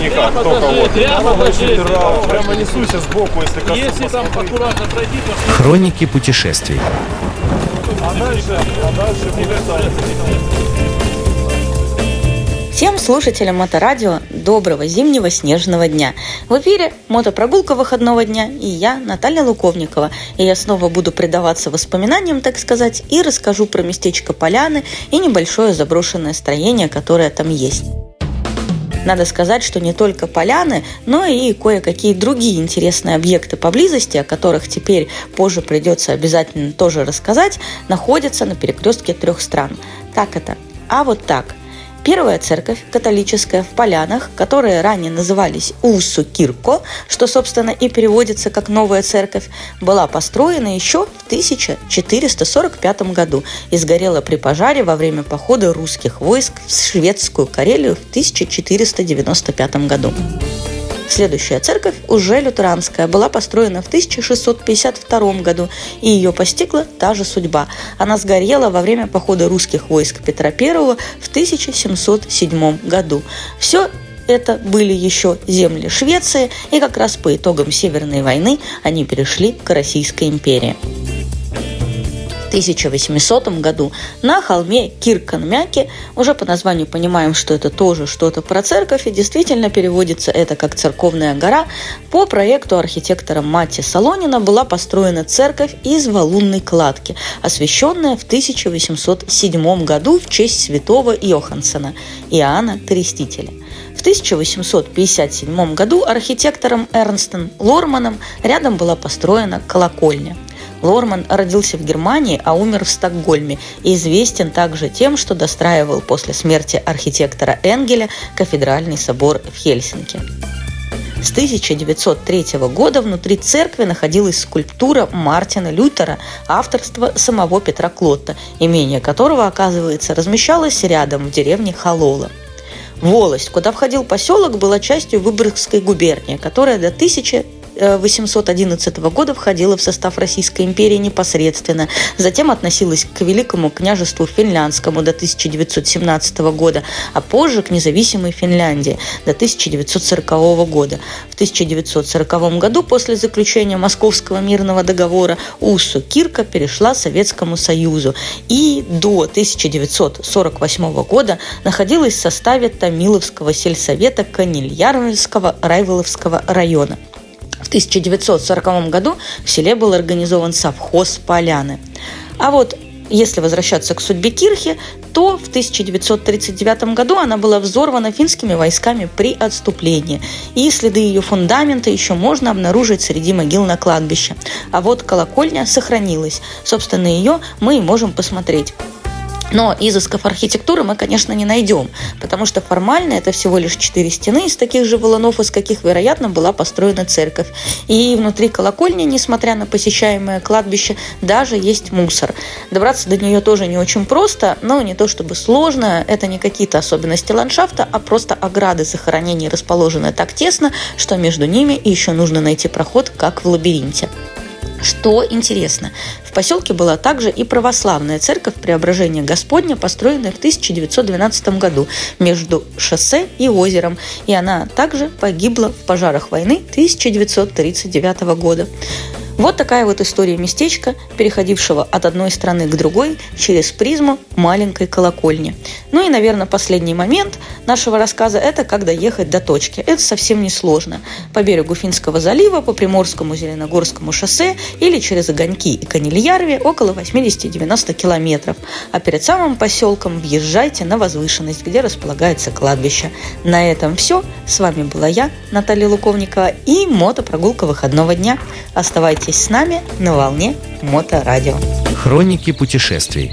никак. Кто кого? Прямо. Прямо сбоку, если коснусь. Если там аккуратно пройти, то Хроники путешествий. А дальше, а дальше не летает. Всем слушателям Моторадио доброго зимнего снежного дня. В эфире мотопрогулка выходного дня и я, Наталья Луковникова. И я снова буду предаваться воспоминаниям, так сказать, и расскажу про местечко Поляны и небольшое заброшенное строение, которое там есть. Надо сказать, что не только поляны, но и кое-какие другие интересные объекты поблизости, о которых теперь позже придется обязательно тоже рассказать, находятся на перекрестке трех стран. Как это? А вот так. Первая церковь католическая в Полянах, которые ранее назывались Усу Кирко, что, собственно, и переводится как «Новая церковь», была построена еще в 1445 году и сгорела при пожаре во время похода русских войск в шведскую Карелию в 1495 году. Следующая церковь, уже лютеранская, была построена в 1652 году, и ее постигла та же судьба. Она сгорела во время похода русских войск Петра I в 1707 году. Все это были еще земли Швеции, и как раз по итогам Северной войны они перешли к Российской империи. 1800 году на холме Кирканмяки, уже по названию понимаем, что это тоже что-то про церковь, и действительно переводится это как «церковная гора», по проекту архитектора Мати Солонина была построена церковь из валунной кладки, освященная в 1807 году в честь святого Йохансона, Иоанна Крестителя. В 1857 году архитектором Эрнстом Лорманом рядом была построена колокольня. Лорман родился в Германии, а умер в Стокгольме и известен также тем, что достраивал после смерти архитектора Энгеля кафедральный собор в Хельсинки. С 1903 года внутри церкви находилась скульптура Мартина Лютера авторства самого Петра Клотта, имение которого, оказывается, размещалось рядом в деревне Халола. Волость, куда входил поселок, была частью Выборгской губернии, которая до 1000 811 года входила в состав Российской империи непосредственно. Затем относилась к Великому княжеству Финляндскому до 1917 года, а позже к независимой Финляндии до 1940 года. В 1940 году после заключения Московского мирного договора Усу Кирка перешла Советскому Союзу и до 1948 года находилась в составе Томиловского сельсовета Канильярвельского Райволовского района. В 1940 году в селе был организован совхоз «Поляны». А вот если возвращаться к судьбе Кирхи, то в 1939 году она была взорвана финскими войсками при отступлении. И следы ее фундамента еще можно обнаружить среди могил на кладбище. А вот колокольня сохранилась. Собственно, ее мы и можем посмотреть. Но изысков архитектуры мы, конечно, не найдем, потому что формально это всего лишь четыре стены из таких же валунов, из каких, вероятно, была построена церковь. И внутри колокольни, несмотря на посещаемое кладбище, даже есть мусор. Добраться до нее тоже не очень просто, но не то чтобы сложно. Это не какие-то особенности ландшафта, а просто ограды захоронений расположены так тесно, что между ними еще нужно найти проход, как в лабиринте. Что интересно, в поселке была также и православная церковь Преображения Господня, построенная в 1912 году между шоссе и озером, и она также погибла в пожарах войны 1939 года. Вот такая вот история местечка, переходившего от одной страны к другой через призму маленькой колокольни. Ну и, наверное, последний момент нашего рассказа – это как доехать до точки. Это совсем не сложно. По берегу Финского залива, по Приморскому Зеленогорскому шоссе или через Огоньки и Канильярви около 80-90 километров. А перед самым поселком въезжайте на возвышенность, где располагается кладбище. На этом все. С вами была я, Наталья Луковникова, и мотопрогулка выходного дня. Оставайтесь с нами на волне Моторадио. Хроники путешествий.